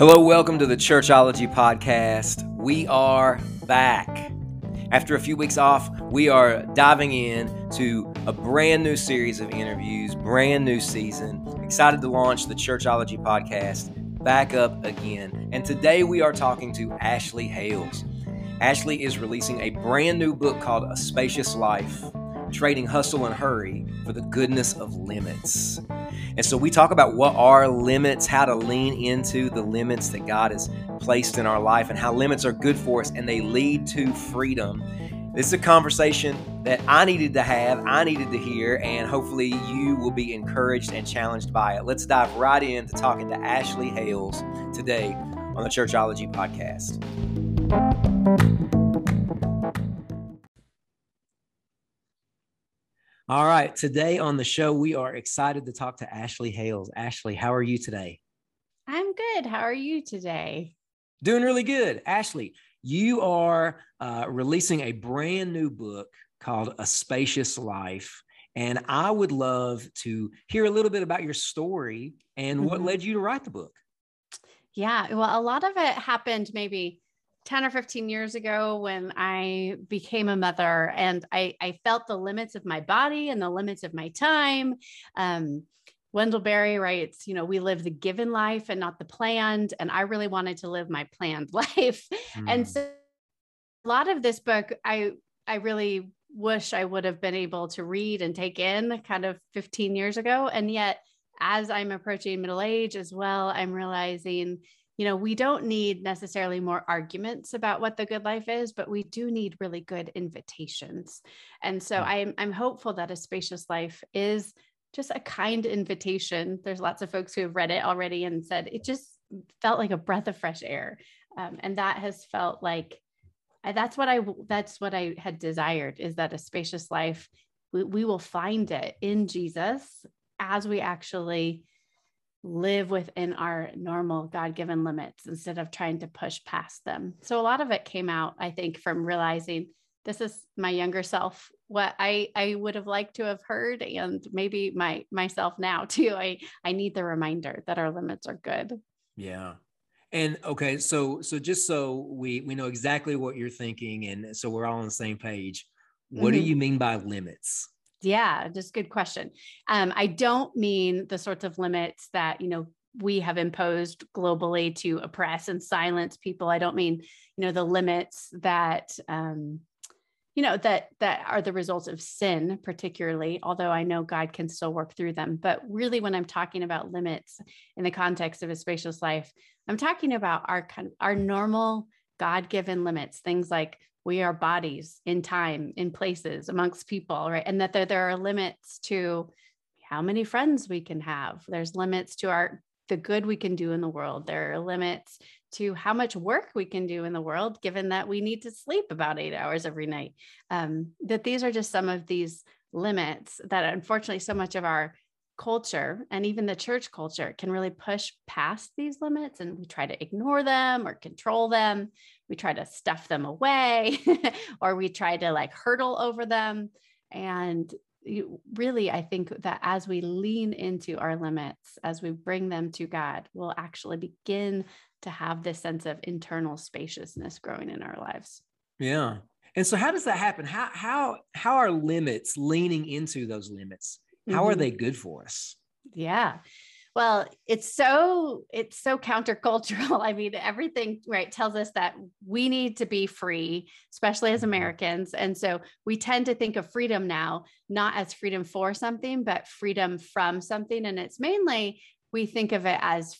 Hello, welcome to the Churchology Podcast. We are back. After a few weeks off, we are diving in to a brand new series of interviews, brand new season. Excited to launch the Churchology Podcast back up again. And today we are talking to Ashley Hales. Ashley is releasing a brand new book called A Spacious Life Trading Hustle and Hurry for the Goodness of Limits. And so we talk about what are limits, how to lean into the limits that God has placed in our life, and how limits are good for us and they lead to freedom. This is a conversation that I needed to have, I needed to hear, and hopefully you will be encouraged and challenged by it. Let's dive right into talking to Ashley Hales today on the Churchology Podcast. All right. Today on the show, we are excited to talk to Ashley Hales. Ashley, how are you today? I'm good. How are you today? Doing really good. Ashley, you are uh, releasing a brand new book called A Spacious Life. And I would love to hear a little bit about your story and mm-hmm. what led you to write the book. Yeah. Well, a lot of it happened maybe 10 or 15 years ago when I became a mother and I, I felt the limits of my body and the limits of my time. Um, Wendell Berry writes, you know, we live the given life and not the planned. And I really wanted to live my planned life. Mm. And so a lot of this book, I, I really wish I would have been able to read and take in kind of 15 years ago. And yet, as I'm approaching middle age as well, I'm realizing you know, we don't need necessarily more arguments about what the good life is, but we do need really good invitations. And so I'm, I'm hopeful that a spacious life is just a kind invitation. There's lots of folks who have read it already and said it just felt like a breath of fresh air. Um, and that has felt like that's what I that's what I had desired is that a spacious life we, we will find it in Jesus as we actually live within our normal God given limits instead of trying to push past them. So a lot of it came out, I think, from realizing this is my younger self, what I, I would have liked to have heard, and maybe my myself now too. I, I need the reminder that our limits are good. Yeah. And okay, so so just so we we know exactly what you're thinking, and so we're all on the same page. What mm-hmm. do you mean by limits? Yeah, just good question. Um, I don't mean the sorts of limits that, you know, we have imposed globally to oppress and silence people. I don't mean, you know, the limits that, um, you know, that that are the results of sin, particularly. Although I know God can still work through them, but really, when I'm talking about limits in the context of a spacious life, I'm talking about our kind of our normal God-given limits, things like we are bodies in time, in places, amongst people, right? And that there, there are limits to how many friends we can have. There's limits to our the good we can do in the world. There are limits to how much work we can do in the world, given that we need to sleep about eight hours every night. Um, that these are just some of these limits that unfortunately so much of our culture and even the church culture can really push past these limits and we try to ignore them or control them. We try to stuff them away or we try to like hurdle over them. And you, really i think that as we lean into our limits as we bring them to god we'll actually begin to have this sense of internal spaciousness growing in our lives. Yeah. And so how does that happen? How how how are limits leaning into those limits how mm-hmm. are they good for us? Yeah. Well, it's so it's so countercultural. I mean, everything right tells us that we need to be free, especially as mm-hmm. Americans. And so we tend to think of freedom now not as freedom for something, but freedom from something. And it's mainly we think of it as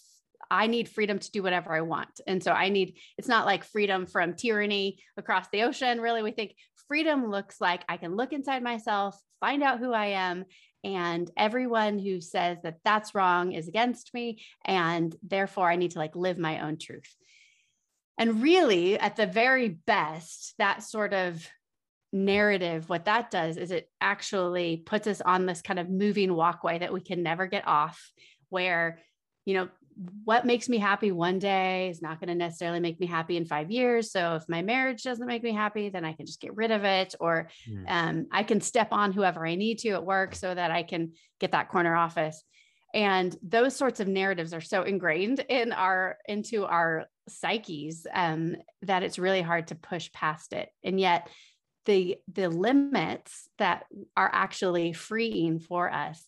I need freedom to do whatever I want. And so I need, it's not like freedom from tyranny across the ocean. Really, we think freedom looks like I can look inside myself, find out who I am, and everyone who says that that's wrong is against me and therefore i need to like live my own truth. And really at the very best that sort of narrative what that does is it actually puts us on this kind of moving walkway that we can never get off where you know what makes me happy one day is not going to necessarily make me happy in five years. So if my marriage doesn't make me happy, then I can just get rid of it, or um, I can step on whoever I need to at work so that I can get that corner office. and those sorts of narratives are so ingrained in our into our psyches um, that it's really hard to push past it and yet the the limits that are actually freeing for us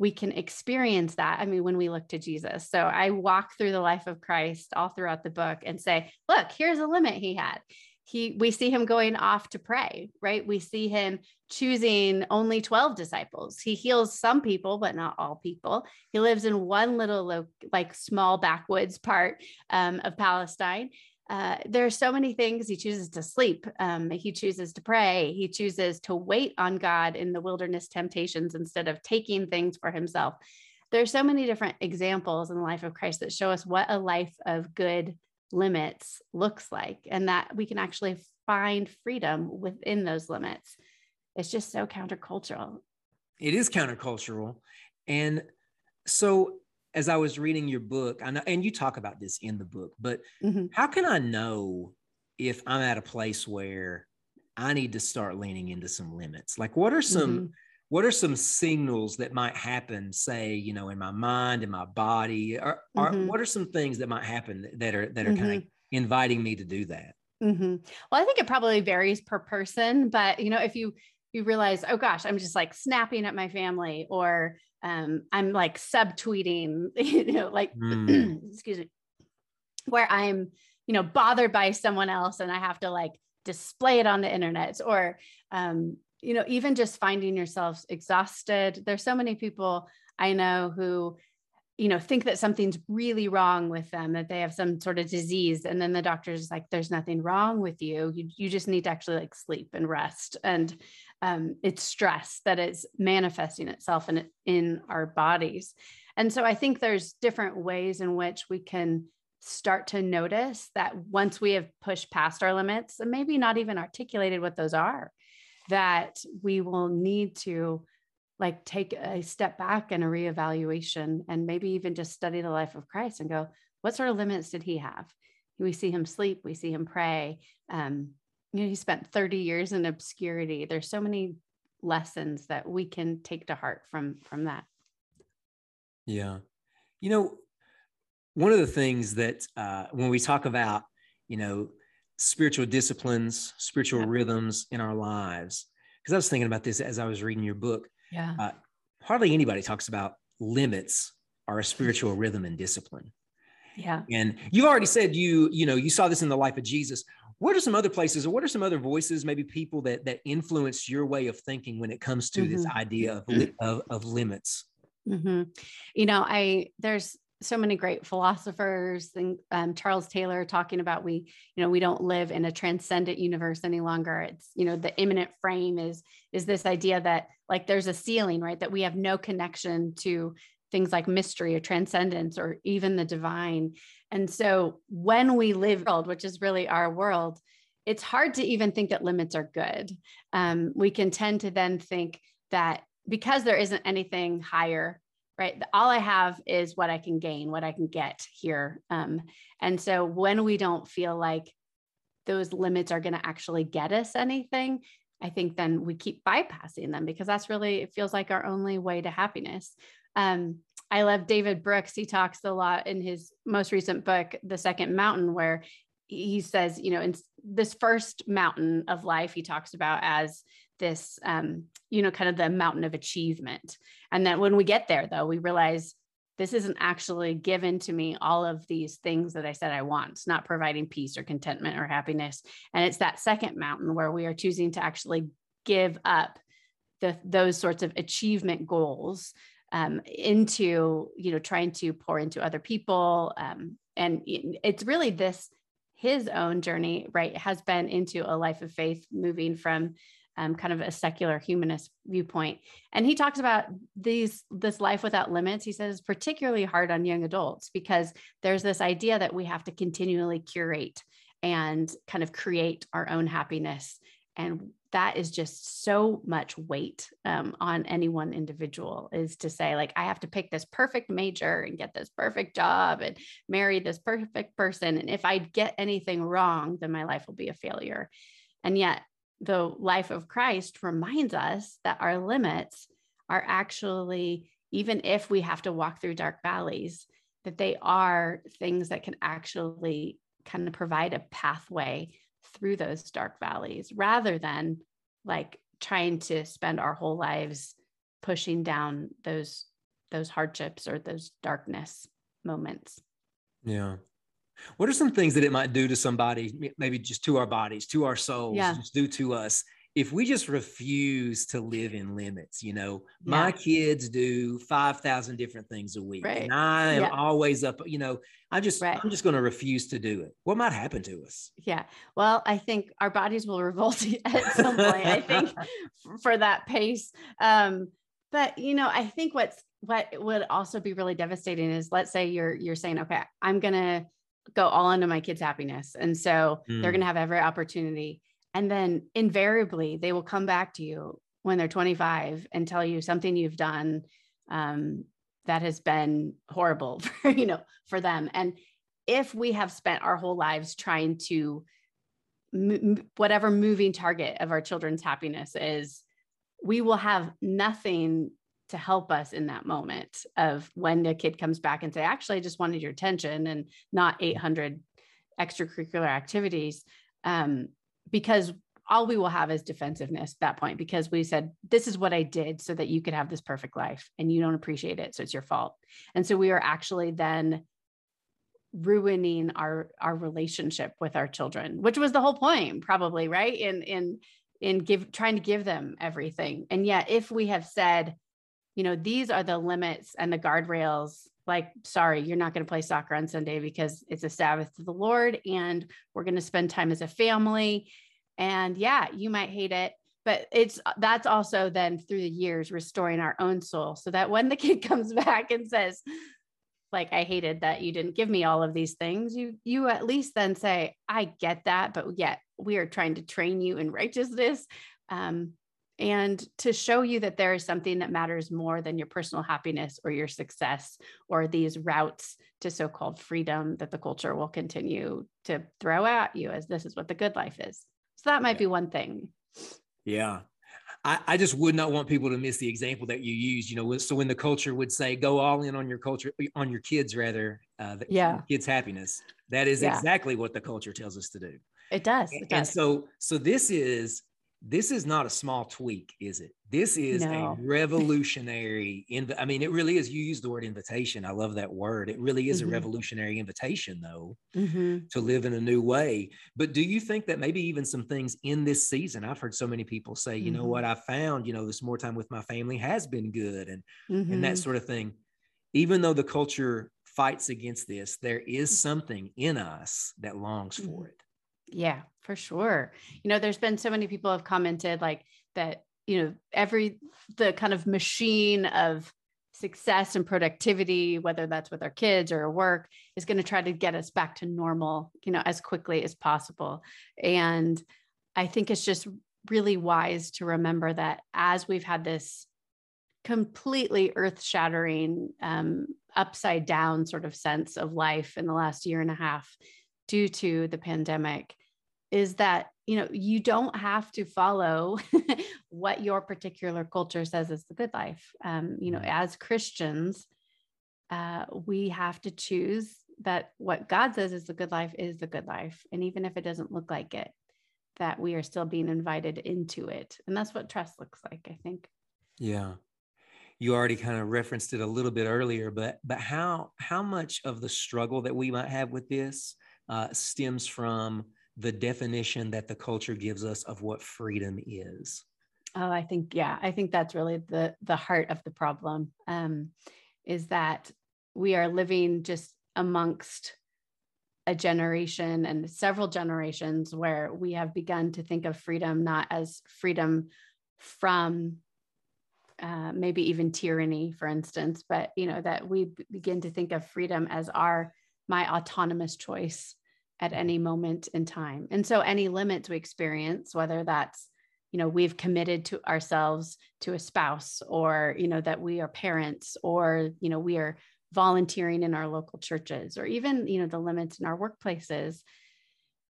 we can experience that i mean when we look to jesus. So i walk through the life of christ all throughout the book and say look here's a limit he had. He we see him going off to pray right? We see him choosing only 12 disciples. He heals some people but not all people. He lives in one little like small backwoods part um, of palestine uh, there are so many things. He chooses to sleep um, he chooses to pray he chooses to wait on god in the wilderness temptations instead of taking things for himself. There are so many different examples in the life of christ that show us what a life of good limits looks like and that we can actually find freedom within those limits. It's just so countercultural. It is countercultural. And so as i was reading your book i know and you talk about this in the book but mm-hmm. how can i know if i'm at a place where i need to start leaning into some limits like what are some mm-hmm what are some signals that might happen say you know in my mind in my body or, mm-hmm. what are some things that might happen that are that are mm-hmm. kind of inviting me to do that mm-hmm. well i think it probably varies per person but you know if you you realize oh gosh i'm just like snapping at my family or um, i'm like subtweeting you know like mm. excuse me where i'm you know bothered by someone else and i have to like display it on the internet or um, you know, even just finding yourself exhausted. There's so many people I know who, you know, think that something's really wrong with them, that they have some sort of disease. And then the doctor's like, there's nothing wrong with you. You, you just need to actually like sleep and rest. And um, it's stress that is manifesting itself in, in our bodies. And so I think there's different ways in which we can start to notice that once we have pushed past our limits and maybe not even articulated what those are that we will need to like take a step back and a reevaluation and maybe even just study the life of Christ and go, what sort of limits did he have? We see him sleep, we see him pray. Um, you know, he spent 30 years in obscurity. There's so many lessons that we can take to heart from from that. Yeah. You know, one of the things that uh, when we talk about, you know, spiritual disciplines, spiritual yeah. rhythms in our lives. Because I was thinking about this as I was reading your book. Yeah. Uh, hardly anybody talks about limits are a spiritual rhythm and discipline. Yeah. And you've already said you, you know, you saw this in the life of Jesus. What are some other places or what are some other voices, maybe people that that influence your way of thinking when it comes to mm-hmm. this idea of, of, of limits? Mm-hmm. You know, I there's so many great philosophers and um, charles taylor talking about we you know we don't live in a transcendent universe any longer. It's you know the immanent frame is is this idea that like there's a ceiling right that we have no connection to things like mystery or transcendence or even the divine. And so when we live world which is really our world it's hard to even think that limits are good. Um, we can tend to then think that because there isn't anything higher right? All I have is what I can gain, what I can get here. Um, and so when we don't feel like those limits are going to actually get us anything, I think then we keep bypassing them because that's really, it feels like our only way to happiness. Um, I love David Brooks. He talks a lot in his most recent book, The Second Mountain, where he says, you know, in this first mountain of life, he talks about as this um, you know kind of the mountain of achievement. And then when we get there though we realize this isn't actually given to me all of these things that i said i want. It's not providing peace or contentment or happiness. And it's that second mountain where we are choosing to actually give up the, those sorts of achievement goals um, into you know trying to pour into other people um, and it's really this his own journey right has been into a life of faith moving from um, kind of a secular humanist viewpoint. And he talks about these this life without limits. He says particularly hard on young adults because there's this idea that we have to continually curate and kind of create our own happiness. And that is just so much weight um, on any one individual is to say like i have to pick this perfect major and get this perfect job and marry this perfect person and if i get anything wrong then my life will be a failure and yet the life of Christ reminds us that our limits are actually even if we have to walk through dark valleys, that they are things that can actually kind of provide a pathway through those dark valleys rather than like trying to spend our whole lives pushing down those those hardships or those darkness moments. Yeah. What are some things that it might do to somebody, maybe just to our bodies, to our souls, yeah. just do to us if we just refuse to live in limits, you know, yeah. my kids do 5,000 different things a week right. and I am yeah. always up, you know, I just, right. I'm just going to refuse to do it. What might happen to us? Yeah. Well, I think our bodies will revolt at some point, I think for that pace. Um, but you know, I think what's, what would also be really devastating is let's say you're, you're saying, okay, I'm going to go all into my kids' happiness. And so mm. they're going to have every opportunity and then invariably, they will come back to you when they're 25 and tell you something you've done um, that has been horrible for, you know, for them. And if we have spent our whole lives trying to m- whatever moving target of our children's happiness is, we will have nothing to help us in that moment of when the kid comes back and say, actually, I just wanted your attention and not 800 extracurricular activities. Um, because all we will have is defensiveness at that point because we said this is what i did so that you could have this perfect life and you don't appreciate it so it's your fault. And so we are actually then ruining our our relationship with our children which was the whole point probably right? In in in give trying to give them everything. And yet if we have said you know these are the limits and the guardrails like sorry you're not going to play soccer on sunday because it's a sabbath to the lord and we're going to spend time as a family. And yeah you might hate it but it's that's also then through the years restoring our own soul. So that when the kid comes back and says like i hated that you didn't give me all of these things you you at least then say i get that but yet we are trying to train you in righteousness. Um, and to show you that there is something that matters more than your personal happiness or your success or these routes to so-called freedom that the culture will continue to throw at you as this is what the good life is so that might yeah. be one thing yeah I, I, just would not want people to miss the example that you use. You know, so when the culture would say, "Go all in on your culture, on your kids," rather, uh, the, yeah, kids' happiness. That is yeah. exactly what the culture tells us to do. It does. It does. And so, so this is this is not a small tweak, is it? This is no. a revolutionary. Inv- I mean, it really is. You use the word invitation. I love that word. It really is mm-hmm. a revolutionary invitation, though, mm-hmm. to live in a new way. But do you think that maybe even some things in this season? I've heard so many people say, you mm-hmm. know what, I found, you know, this more time with my family has been good, and and that mm-hmm. sort of thing. Even though the culture fights against this, there is something in us that longs for mm-hmm. it. Yeah, for sure. You know, there's been so many people have commented like that, you know, every the kind of machine of success and productivity, whether that's with our kids or work, is going to try to get us back to normal, you know, as quickly as possible. And I think it's just really wise to remember that as we've had this completely earth shattering, um, upside down sort of sense of life in the last year and a half due to the pandemic, is that you know you don't have to follow what your particular culture says is the good life. Um, you know mm. as christians uh, we have to choose that what god says is the good life is the good life. And even if it doesn't look like it that we are still being invited into it. And that's what trust looks like i think. Yeah. You already kind of referenced it a little bit earlier but but how how much of the struggle that we might have with this uh, stems from the definition that the culture gives us of what freedom is. Oh i think yeah i think that's really the the heart of the problem um, is that we are living just amongst a generation and several generations where we have begun to think of freedom not as freedom from uh, maybe even tyranny for instance but you know that we begin to think of freedom as our my autonomous choice at any moment in time. And so any limits we experience, whether that's you know we've committed to ourselves to a spouse or you know that we are parents or you know we are volunteering in our local churches or even you know the limits in our workplaces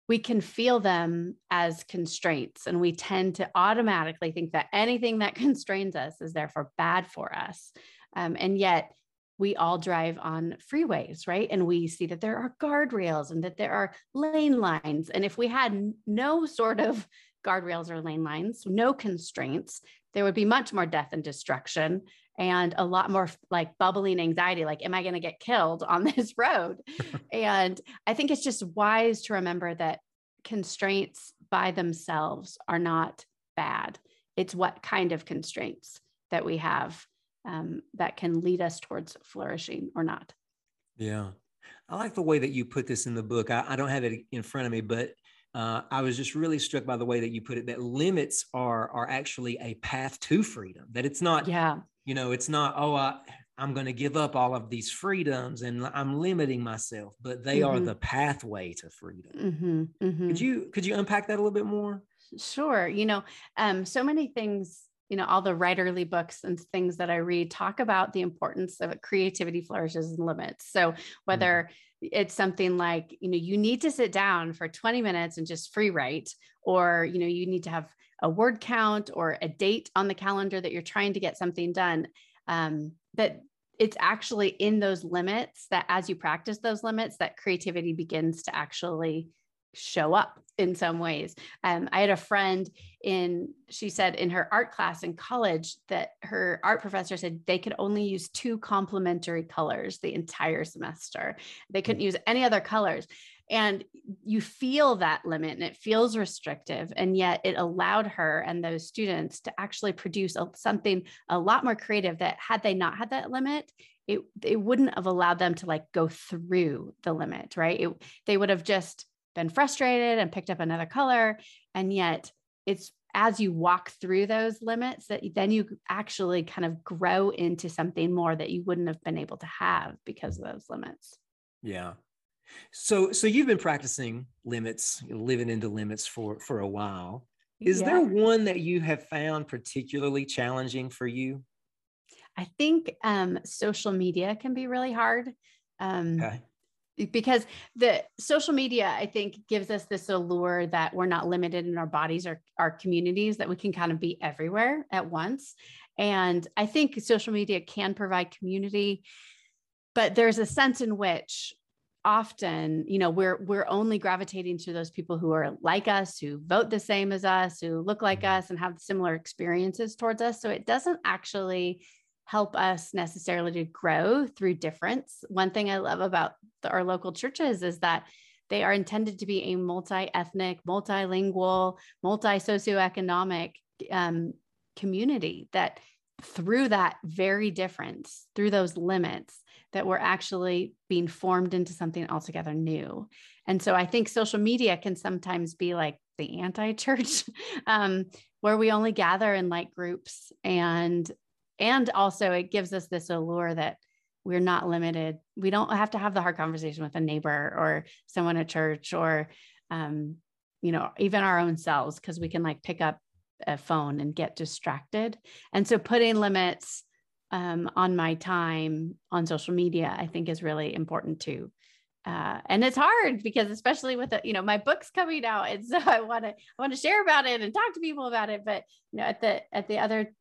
we can feel them as constraints and we tend to automatically think that anything that constrains us is therefore bad for us um, and yet we all drive on freeways, right? And we see that there are guardrails and that there are lane lines. And if we had no sort of guardrails or lane lines, no constraints, there would be much more death and destruction and a lot more like bubbling anxiety like am i going to get killed on this road and i think it's just wise to remember that constraints by themselves are not bad it's what kind of constraints that we have um, that can lead us towards flourishing or not yeah i like the way that you put this in the book i, I don't have it in front of me but uh, I was just really struck by the way that you put it that limits are are actually a path to freedom. That it's not, yeah, you know, it's not, oh, I, I'm going to give up all of these freedoms and I'm limiting myself, but they mm-hmm. are the pathway to freedom. Mm-hmm, mm-hmm. Could you could you unpack that a little bit more? Sure. You know, um, so many things. You know, all the writerly books and things that I read talk about the importance of creativity flourishes and limits. So whether mm-hmm it's something like you know you need to sit down for 20 minutes and just free write or you know you need to have a word count or a date on the calendar that you're trying to get something done um, that it's actually in those limits that as you practice those limits that creativity begins to actually show up in some ways. Um, I had a friend in, she said in her art class in college that her art professor said they could only use two complementary colors the entire semester. They couldn't use any other colors. And you feel that limit and it feels restrictive. And yet it allowed her and those students to actually produce a, something a lot more creative that had they not had that limit, it, it wouldn't have allowed them to like go through the limit, right? It, they would have just been frustrated and picked up another color. And yet it's as you walk through those limits that then you actually kind of grow into something more that you wouldn't have been able to have because of those limits. Yeah. So so you've been practicing limits, living into limits for for a while. Is yeah. there one that you have found particularly challenging for you? I think um, social media can be really hard. Um, okay because the social media i think gives us this allure that we're not limited in our bodies or our communities that we can kind of be everywhere at once and i think social media can provide community but there's a sense in which often you know we're we're only gravitating to those people who are like us who vote the same as us who look like mm-hmm. us and have similar experiences towards us so it doesn't actually help us necessarily to grow through difference. One thing I love about the, our local churches is that they are intended to be a multi-ethnic, multilingual, multi-socioeconomic um, community that through that very difference, through those limits, that we're actually being formed into something altogether new. And so I think social media can sometimes be like the anti-church, um, where we only gather in like groups and and also it gives us this allure that we're not limited. We don't have to have the hard conversation with a neighbor or someone at church or um, you know even our own selves because we can like pick up a phone and get distracted. And so putting limits um, on my time on social media i think is really important too. Uh, and it's hard because especially with the, you know my book's coming out and so i want to i want to share about it and talk to people about it. But you know at the at the other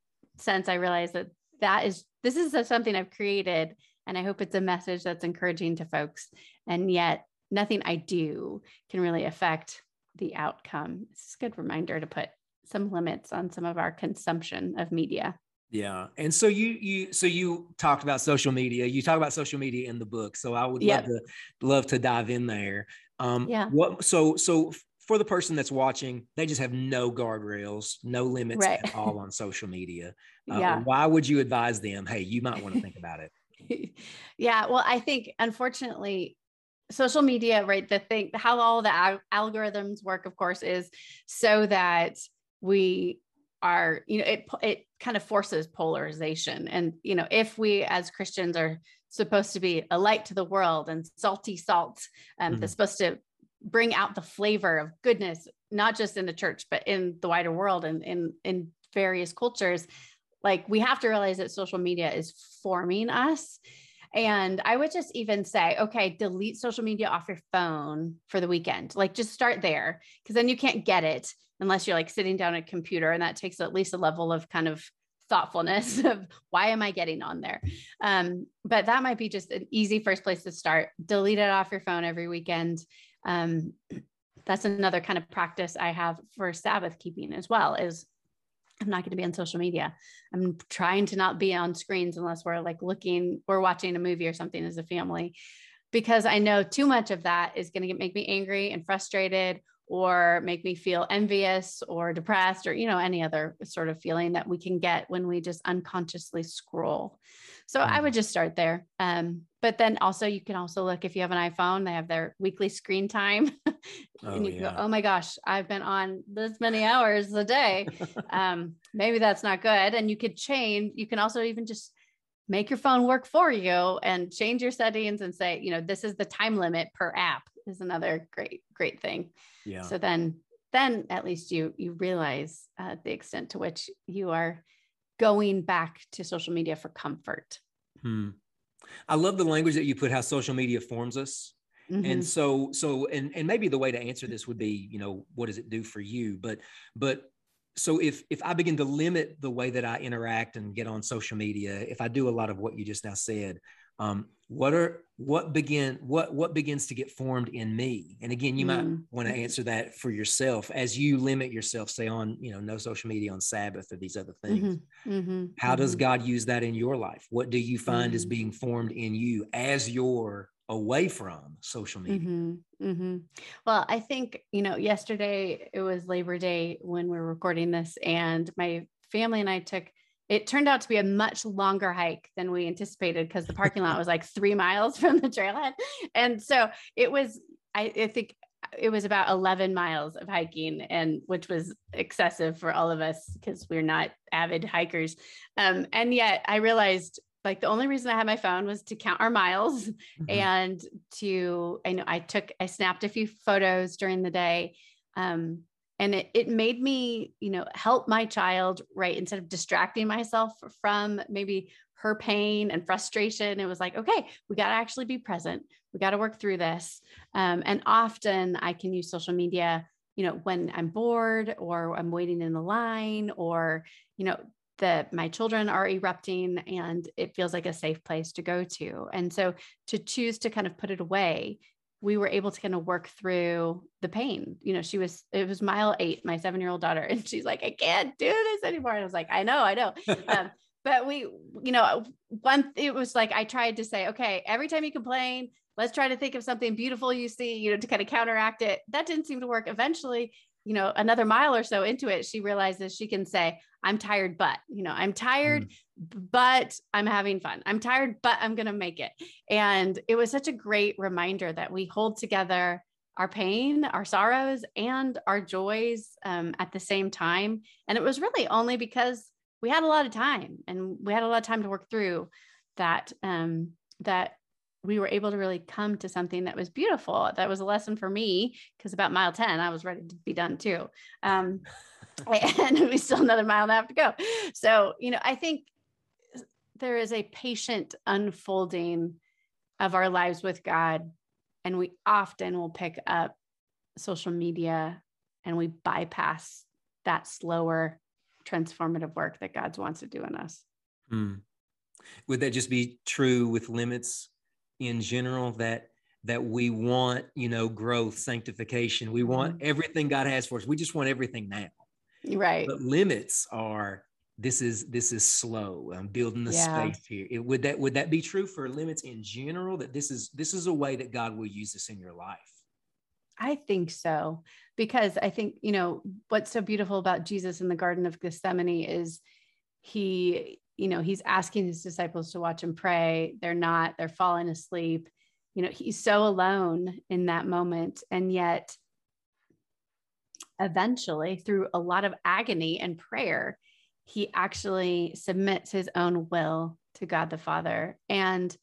sense, I realized that that is this is something I've created, and I hope it's a message that's encouraging to folks. And yet, nothing I do can really affect the outcome. It's a good reminder to put some limits on some of our consumption of media. Yeah. And so you you so you talked about social media. You talk about social media in the book. So I would yep. love to love to dive in there. Um yeah. what so so for the person that's watching, they just have no guardrails, no limits right. at all on social media. Uh, yeah. Why would you advise them? Hey, you might want to think about it. yeah. Well, I think unfortunately, social media, right? The thing, how all the al- algorithms work, of course, is so that we are, you know, it it kind of forces polarization. And you know, if we as Christians are supposed to be a light to the world and salty salt, um, mm-hmm. that's supposed to bring out the flavor of goodness not just in the church but in the wider world and in in various cultures like we have to realize that social media is forming us And I would just even say, okay, delete social media off your phone for the weekend. Like just start there because then you can't get it unless you're like sitting down at a computer. And that takes at least a level of kind of thoughtfulness of why am I getting on there? Um, but that might be just an easy first place to start. Delete it off your phone every weekend. Um, that's another kind of practice I have for Sabbath keeping as well is I'm not going to be on social media. I'm trying to not be on screens unless we're like looking or watching a movie or something as a family, because I know too much of that is going to make me angry and frustrated or make me feel envious or depressed or you know any other sort of feeling that we can get when we just unconsciously scroll so i would just start there. Um, but then also you can also look if you have an iphone they have their weekly screen time oh, you yeah. go oh my gosh i've been on this many hours a day. Um, maybe that's not good. And you could change you can also even just make your phone work for you and change your settings and say you know this is the time limit per app is another great great thing. Yeah. So then then at least you you realize uh, the extent to which you are going back to social media for comfort hmm. i love the language that you put how social media forms us mm-hmm. and so so and and maybe the way to answer this would be you know what does it do for you but but so if if i begin to limit the way that i interact and get on social media if i do a lot of what you just now said um, what are what begin what what begins to get formed in me and again you mm-hmm. might want to answer that for yourself as you limit yourself say on you know no social media on sabbath or these other things mm-hmm. Mm-hmm. how does mm-hmm. god use that in your life what do you find is mm-hmm. being formed in you as you're away from social media mm-hmm. Mm-hmm. well i think you know yesterday it was labor day when we are recording this and my family and i took it turned out to be a much longer hike than we anticipated because the parking lot was like three miles from the trailhead. And so it was, I, I, think it was about 11 miles of hiking and which was excessive for all of us because we're not avid hikers. Um, and yet I realized like the only reason I had my phone was to count our miles mm-hmm. and to, I know I took, I snapped a few photos during the day. Um, and it, it made me you know help my child right instead of distracting myself from maybe her pain and frustration it was like okay we got to actually be present. We got to work through this. Um, and often i can use social media you know when i'm bored or i'm waiting in the line or you know that my children are erupting and it feels like a safe place to go to. And so to choose to kind of put it away we were able to kind of work through the pain. You know, she was, it was mile eight, my seven year old daughter, and she's like, I can't do this anymore. And I was like, I know, I know. um, but we, you know, one, it was like, I tried to say, okay, every time you complain, let's try to think of something beautiful you see, you know, to kind of counteract it. That didn't seem to work. Eventually, you know, another mile or so into it, she realizes she can say, I'm tired, but, you know, I'm tired, mm. but I'm having fun. I'm tired, but I'm going to make it. And it was such a great reminder that we hold together our pain, our sorrows, and our joys um, at the same time. And it was really only because we had a lot of time and we had a lot of time to work through that, um, that we were able to really come to something that was beautiful. That was a lesson for me because about mile 10, I was ready to be done too. Um, and we still another mile and a half to go. So, you know, I think there is a patient unfolding of our lives with God. And we often will pick up social media and we bypass that slower transformative work that God wants to do in us. Mm. Would that just be true with limits in general that that we want you know growth sanctification. We want mm-hmm. everything god has for us. We just want everything now. Right. But limits are this is this is slow. I'm building the yeah. space here. It, would that would that be true for limits in general that this is this is a way that god will use this in your life? I think so. Because I think you know what's so beautiful about Jesus in the garden of Gethsemane is he you know, he's asking his disciples to watch him pray. They're not, they're falling asleep. You know, he's so alone in that moment. And yet, eventually, through a lot of agony and prayer, he actually submits his own will to God the Father. And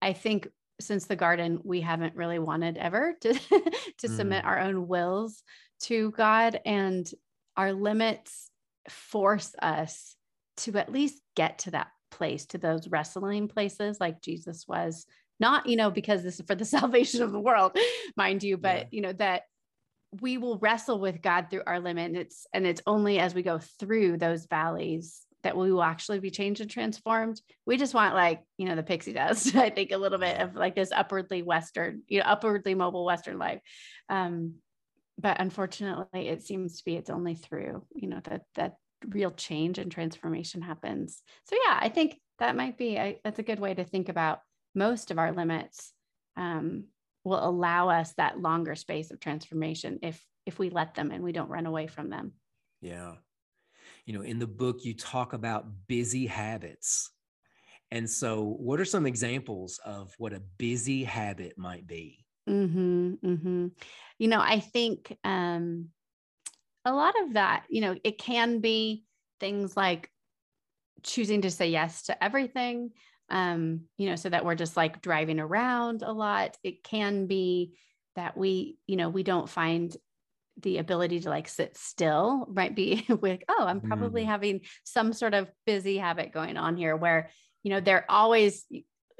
I think since the garden, we haven't really wanted ever to, to mm. submit our own wills to God, and our limits force us to at least get to that place to those wrestling places like Jesus was not you know because this is for the salvation of the world mind you but yeah. you know that we will wrestle with God through our limit and it's and it's only as we go through those valleys that we will actually be changed and transformed. We just want like, you know, the pixie dust, I think a little bit of like this upwardly Western, you know, upwardly mobile Western life. Um, but unfortunately it seems to be, it's only through, you know, that, that real change and transformation happens. So yeah, I think that might be, I, that's a good way to think about most of our limits. Um, will allow us that longer space of transformation if if we let them and we don't run away from them yeah you know in the book you talk about busy habits and so what are some examples of what a busy habit might be mm-hmm, mm-hmm. you know i think um a lot of that you know it can be things like choosing to say yes to everything um, you know, so that we're just like driving around a lot. It can be that we, you know, we don't find the ability to like sit still might be like, oh, I'm probably mm. having some sort of busy habit going on here where, you know, they're always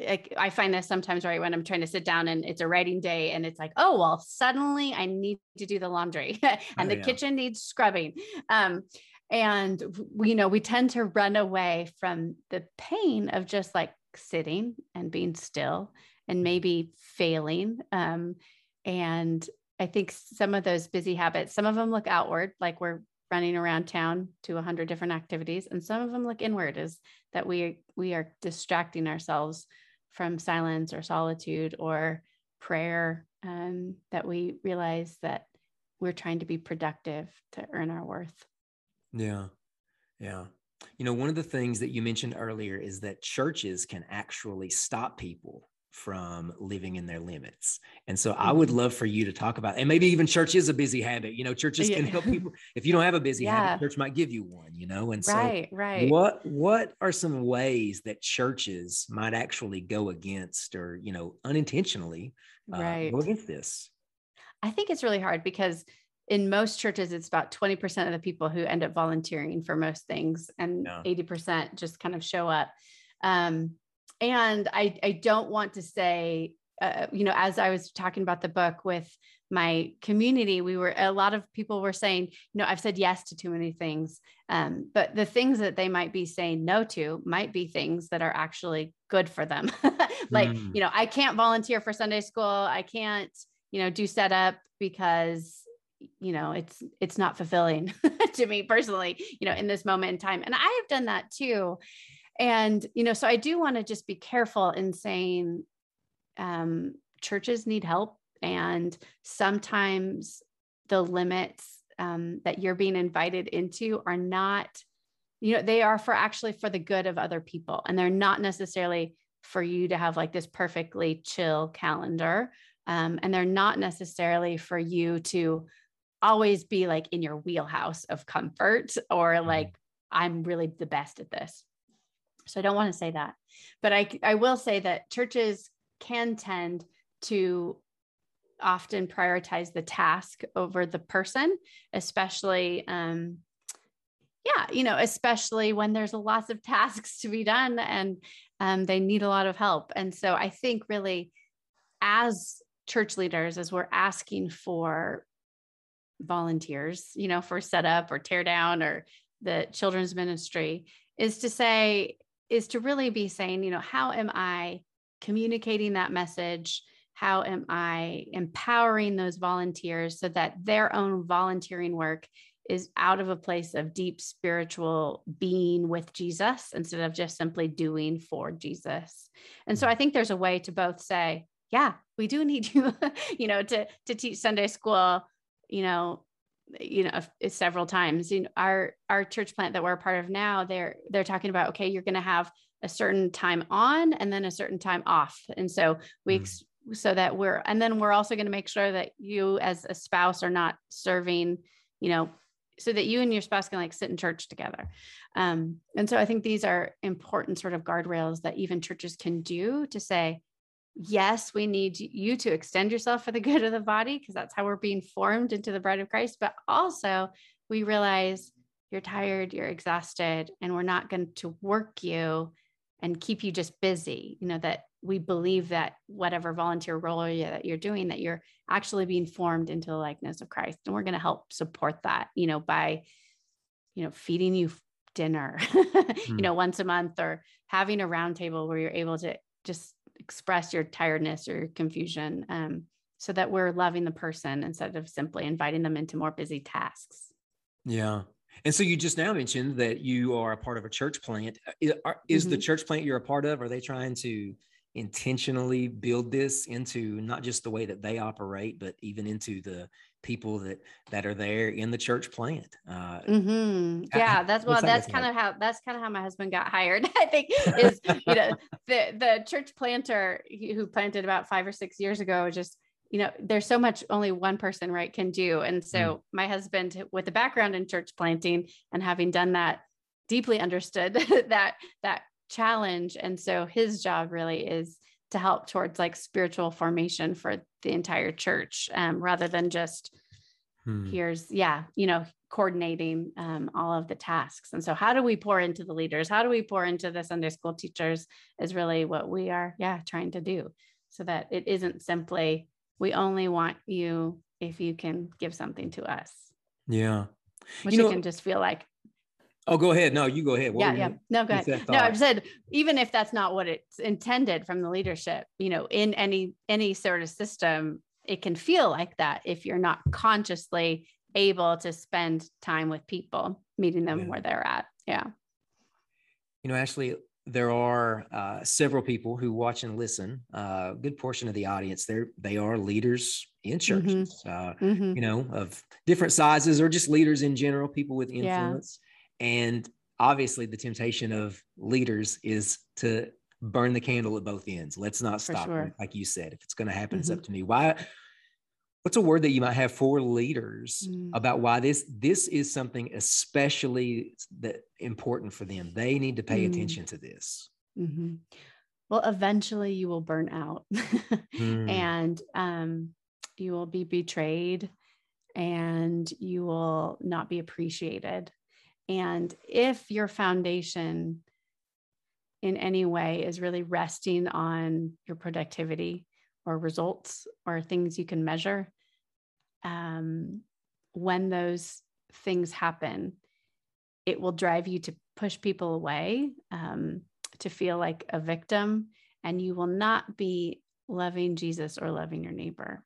like I find this sometimes right when I'm trying to sit down and it's a writing day and it's like, oh well, suddenly I need to do the laundry and oh, the yeah. kitchen needs scrubbing. Um, and we, you know, we tend to run away from the pain of just like sitting and being still and mm-hmm. maybe failing. Um, and I think some of those busy habits, some of them look outward, like we're running around town to a hundred different activities, and some of them look inward, is that we we are distracting ourselves from silence or solitude or prayer. Um, that we realize that we're trying to be productive to earn our worth. Yeah, yeah. You know, one of the things that you mentioned earlier is that churches can actually stop people from living in their limits. And so I would mm-hmm. love for you to talk about, and maybe even church is a busy habit. You know, churches can help people. If you don't have a busy yeah. habit, church might give you one, you know? And so right, right. what what are some ways that churches might actually go against or, you know, unintentionally uh, right. go against this? I think it's really hard because in most churches it's about 20% of the people who end up volunteering for most things and yeah. 80% just kind of show up um, and I, I don't want to say uh, you know as i was talking about the book with my community we were a lot of people were saying you know i've said yes to too many things. Um, but the things that they might be saying no to might be things that are actually good for them. Like mm. you know i can't volunteer for sunday school. I can't you know do setup because you know it's it's not fulfilling to me personally you know in this moment in time. And i have done that too and you know so i do want to just be careful in saying um, churches need help and sometimes the limits um, that you're being invited into are not you know they are for actually for the good of other people and they're not necessarily for you to have like this perfectly chill calendar um, and they're not necessarily for you to always be like in your wheelhouse of comfort or mm-hmm. like I'm really the best at this. So I don't want to say that. But I I will say that churches can tend to often prioritize the task over the person, especially um yeah, you know, especially when there's lots of tasks to be done and um, they need a lot of help. And so I think really as church leaders, as we're asking for volunteers, you know, for setup or tear down or the children's ministry is to say, is to really be saying, you know, how am I communicating that message? How am I empowering those volunteers so that their own volunteering work is out of a place of deep spiritual being with Jesus instead of just simply doing for Jesus. And so mm-hmm. I think there's a way to both say, yeah, we do need you, you know, to to teach Sunday school you know you know several times. You know our our church plant that we're a part of now they're they're talking about okay you're going to have a certain time on and then a certain time off. And so we mm. so that we're and then we're also going to make sure that you as a spouse are not serving you know so that you and your spouse can like sit in church together. Um, and so i think these are important sort of guardrails that even churches can do to say yes, we need you to extend yourself for the good of the body because that's how we're being formed into the bride of Christ. But also, we realize you're tired, you're exhausted, and we're not going to work you and keep you just busy you know that we believe that whatever volunteer role that you're doing that you're actually being formed into the likeness of christ and we're going to help support that you know by you know feeding you dinner mm. you know once a month or having a roundtable where you're able to just express your tiredness or your confusion um, so that we're loving the person instead of simply inviting them into more busy tasks yeah and so you just now mentioned that you are a part of a church plant. Is, is mm-hmm. the church plant you're a part of? Are they trying to intentionally build this into not just the way that they operate, but even into the people that that are there in the church plant? Uh, mm-hmm. Yeah, that's well, that's kind of how that's kind of how my husband got hired. I think is you know the the church planter who planted about five or six years ago just you know there's so much only one person right can do and so mm. my husband with a background in church planting and having done that deeply understood that that challenge and so his job really is to help towards like spiritual formation for the entire church um, rather than just hmm. here's yeah you know coordinating um, all of the tasks and so how do we pour into the leaders how do we pour into the sunday school teachers is really what we are yeah trying to do so that it isn't simply we only want you if you can give something to us. Yeah. Which you know, can just feel like. Oh, go ahead. No, you go ahead. What yeah, yeah. No, go ahead. No, I've said even if that's not what it's intended from the leadership, you know, in any any sort of system, it can feel like that if you're not consciously able to spend time with people, meeting them yeah. where they're at. Yeah. You know, Ashley, there are uh, several people who watch and listen. Uh, a good portion of the audience, they they are leaders in mm-hmm. churches, mm-hmm. Uh, mm-hmm. you know, of different sizes or just leaders in general, people with influence. Yeah. And obviously, the temptation of leaders is to burn the candle at both ends. Let's not stop. Sure. Like you said, if it's going to happen, mm-hmm. it's up mm-hmm. to me. Why? what's a word that you might have for leaders mm. about why this this is something especially that important for them they need to pay mm. attention to this mm-hmm. well eventually you will burn out mm. and um, you will be betrayed and you will not be appreciated and if your foundation in any way is really resting on your productivity or results or things you can measure um, when those things happen it will drive you to push people away um, to feel like a victim and you will not be loving jesus or loving your neighbor.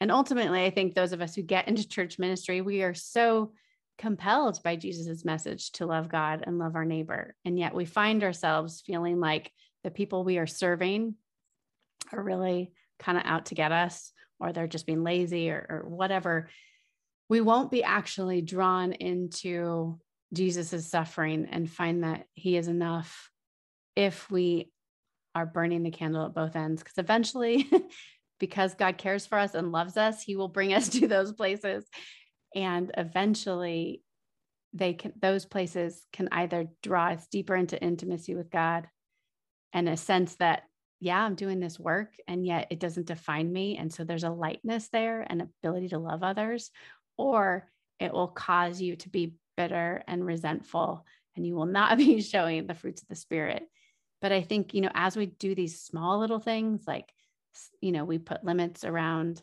And ultimately i think those of us who get into church ministry we are so compelled by jesus' message to love god and love our neighbor and yet we find ourselves feeling like the people we are serving are really kind of out to get us or they're just being lazy or, or whatever, we won't be actually drawn into Jesus's suffering and find that he is enough if we are burning the candle at both ends. Because eventually, because God cares for us and loves us, he will bring us to those places. And eventually, they can those places can either draw us deeper into intimacy with God and a sense that yeah, I'm doing this work and yet it doesn't define me. And so there's a lightness there and ability to love others, or it will cause you to be bitter and resentful and you will not be showing the fruits of the spirit. But I think, you know, as we do these small little things, like, you know, we put limits around,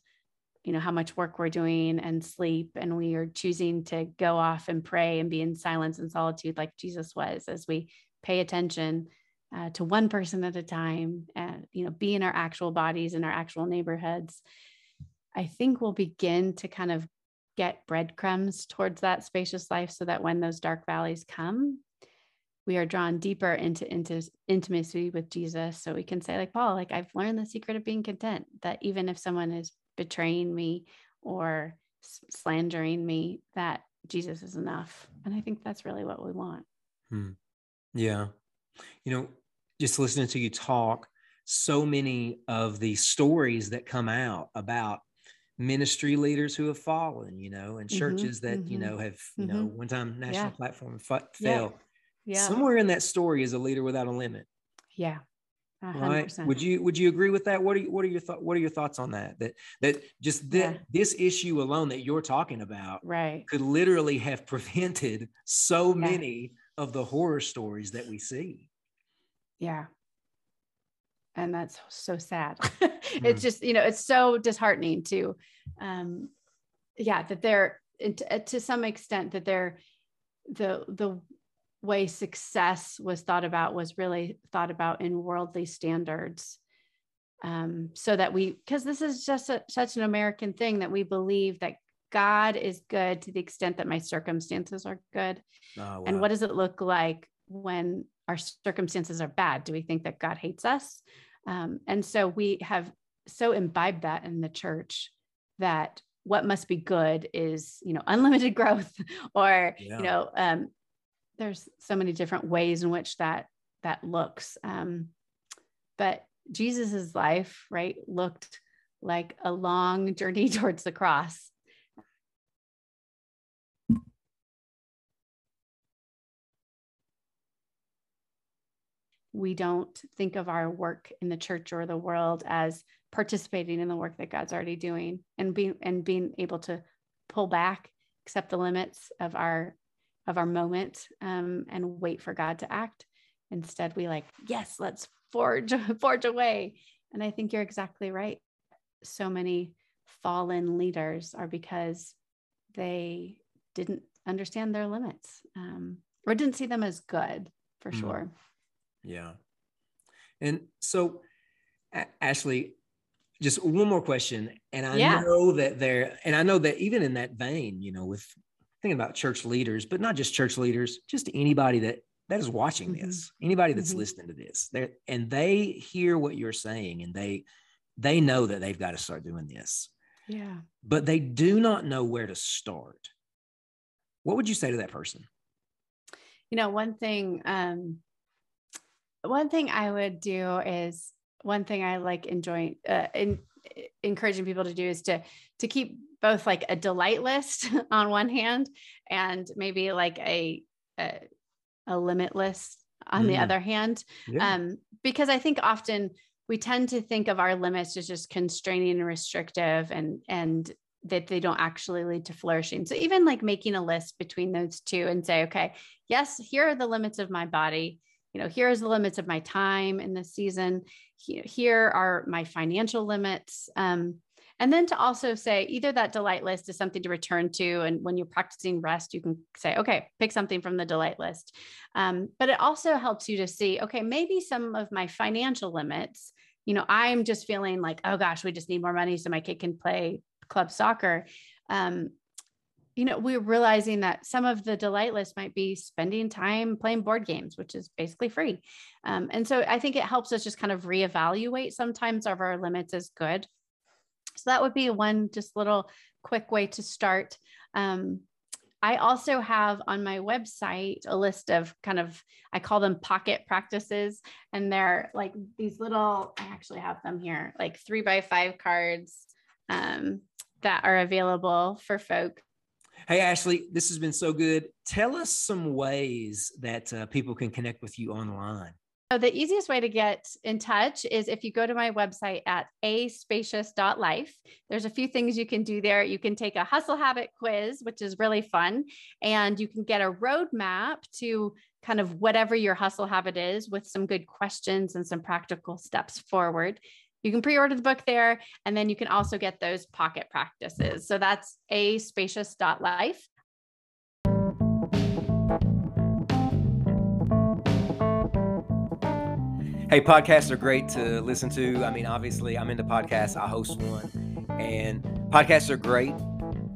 you know, how much work we're doing and sleep, and we are choosing to go off and pray and be in silence and solitude like Jesus was as we pay attention uh, to one person at a time and you know be in our actual bodies in our actual neighborhoods. I think we'll begin to kind of get breadcrumbs towards that spacious life so that when those dark valleys come we are drawn deeper into, into intimacy with jesus. So we can say like paul like i've learned the secret of being content that even if someone is betraying me or slandering me that jesus is enough and i think that's really what we want hmm. yeah you know just listening to you talk, so many of the stories that come out about ministry leaders who have fallen, you know, and mm-hmm, churches mm-hmm, that, mm-hmm, you know, have, you mm-hmm. know, one time national yeah. platform f- fell. Yeah. yeah. Somewhere in that story is a leader without a limit. Yeah. 100%. Right. Would you would you agree with that? What are you, what are your thoughts what are your thoughts on that? That that just that yeah. this issue alone that you're talking about right could literally have prevented so many of the horror stories that we see. Yeah. And that's so sad. mm-hmm. It's just, you know, it's so disheartening to, um, yeah, that they're uh, to some extent that they're the, the way success was thought about was really thought about in worldly standards. Um, so that we, because this is just a, such an American thing that we believe that God is good to the extent that my circumstances are good. Oh, wow. And what does it look like when our circumstances are bad? Do we think that God hates us? Um, and so we have so imbibed that in the church that what must be good is, you know, unlimited growth, or yeah. you know, um, there's so many different ways in which that that looks. Um, but Jesus's life, right, looked like a long journey towards the cross we don't think of our work in the church or the world as participating in the work that God's already doing and being and being able to pull back, accept the limits of our of our moment um, and wait for God to act. Instead, we like, yes, let's forge forge away. And I think you're exactly right. So many fallen leaders are because they didn't understand their limits um, or didn't see them as good for mm. sure. Yeah. And so, Ashley, just one more question. And I yeah. know that there, and I know that even in that vein, you know, with thinking about church leaders, but not just church leaders, just anybody that that is watching mm-hmm. this, anybody that's mm-hmm. listening to this, and they hear what you're saying and they they know that they've got to start doing this. Yeah. But they do not know where to start. What would you say to that person? You know, one thing um one thing I would do is one thing I like enjoying uh, in, encouraging people to do is to to keep both like a delight list on one hand and maybe like a a, a limit list on mm. the other hand yeah. um, because I think often we tend to think of our limits as just constraining and restrictive and and that they don't actually lead to flourishing. So even like making a list between those two and say, okay, yes, here are the limits of my body you know here's the limits of my time in this season here are my financial limits um, and then to also say either that delight list is something to return to and when you're practicing rest you can say okay pick something from the delight list um, but it also helps you to see okay maybe some of my financial limits you know i'm just feeling like oh gosh we just need more money so my kid can play club soccer um, you know, we're realizing that some of the delight list might be spending time playing board games, which is basically free. Um, and so I think it helps us just kind of reevaluate sometimes of our limits as good. So that would be one just little quick way to start. Um, I also have on my website a list of kind of, I call them pocket practices. And they're like these little, I actually have them here, like three by five cards um, that are available for folk. Hey, Ashley, this has been so good. Tell us some ways that uh, people can connect with you online. So the easiest way to get in touch is if you go to my website at aspacious.life. There's a few things you can do there. You can take a hustle habit quiz, which is really fun, and you can get a roadmap to kind of whatever your hustle habit is with some good questions and some practical steps forward. You can pre-order the book there, and then you can also get those pocket practices. So that's a Hey, podcasts are great to listen to. I mean, obviously, I'm into podcasts. I host one, and podcasts are great.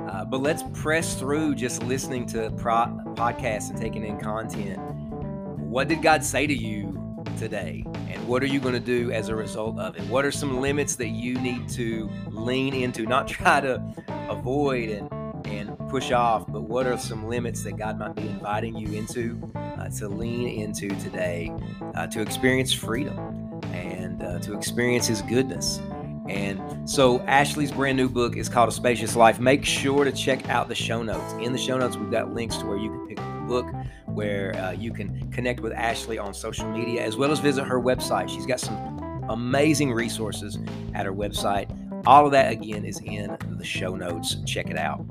Uh, but let's press through just listening to pro- podcasts and taking in content. What did God say to you today? And what are you going to do as a result of it? What are some limits that you need to lean into, not try to avoid and, and push off, but what are some limits that God might be inviting you into uh, to lean into today uh, to experience freedom and uh, to experience His goodness? And so Ashley's brand new book is called A Spacious Life. Make sure to check out the show notes. In the show notes, we've got links to where you can pick up the book, where uh, you can connect with Ashley on social media, as well as visit her website. She's got some amazing resources at her website. All of that, again, is in the show notes. Check it out.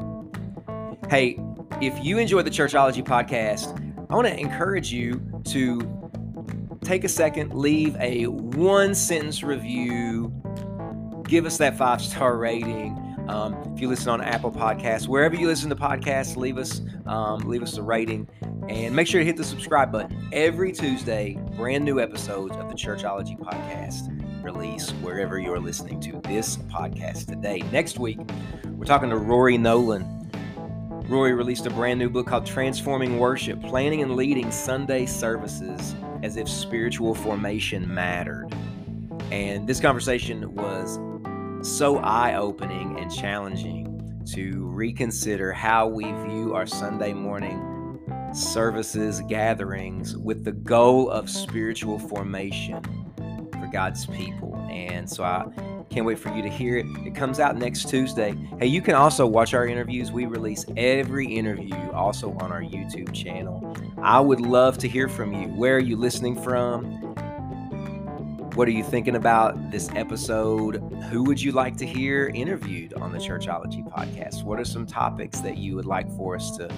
Hey, if you enjoy the Churchology podcast, I want to encourage you to take a second, leave a one sentence review, give us that five star rating. Um, if you listen on Apple Podcasts, wherever you listen to podcasts, leave us um, leave us a rating, and make sure to hit the subscribe button. Every Tuesday, brand new episodes of the Churchology Podcast release wherever you're listening to this podcast today. Next week, we're talking to Rory Noland. Rory released a brand new book called Transforming Worship Planning and Leading Sunday Services as if Spiritual Formation Mattered. And this conversation was so eye opening and challenging to reconsider how we view our Sunday morning services, gatherings with the goal of spiritual formation for God's people. And so I can't wait for you to hear it. It comes out next Tuesday. Hey, you can also watch our interviews. We release every interview also on our YouTube channel. I would love to hear from you. Where are you listening from? What are you thinking about this episode? Who would you like to hear interviewed on the Churchology podcast? What are some topics that you would like for us to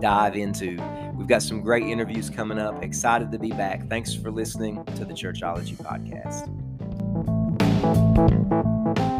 dive into? We've got some great interviews coming up. Excited to be back. Thanks for listening to the Churchology podcast. Thank you.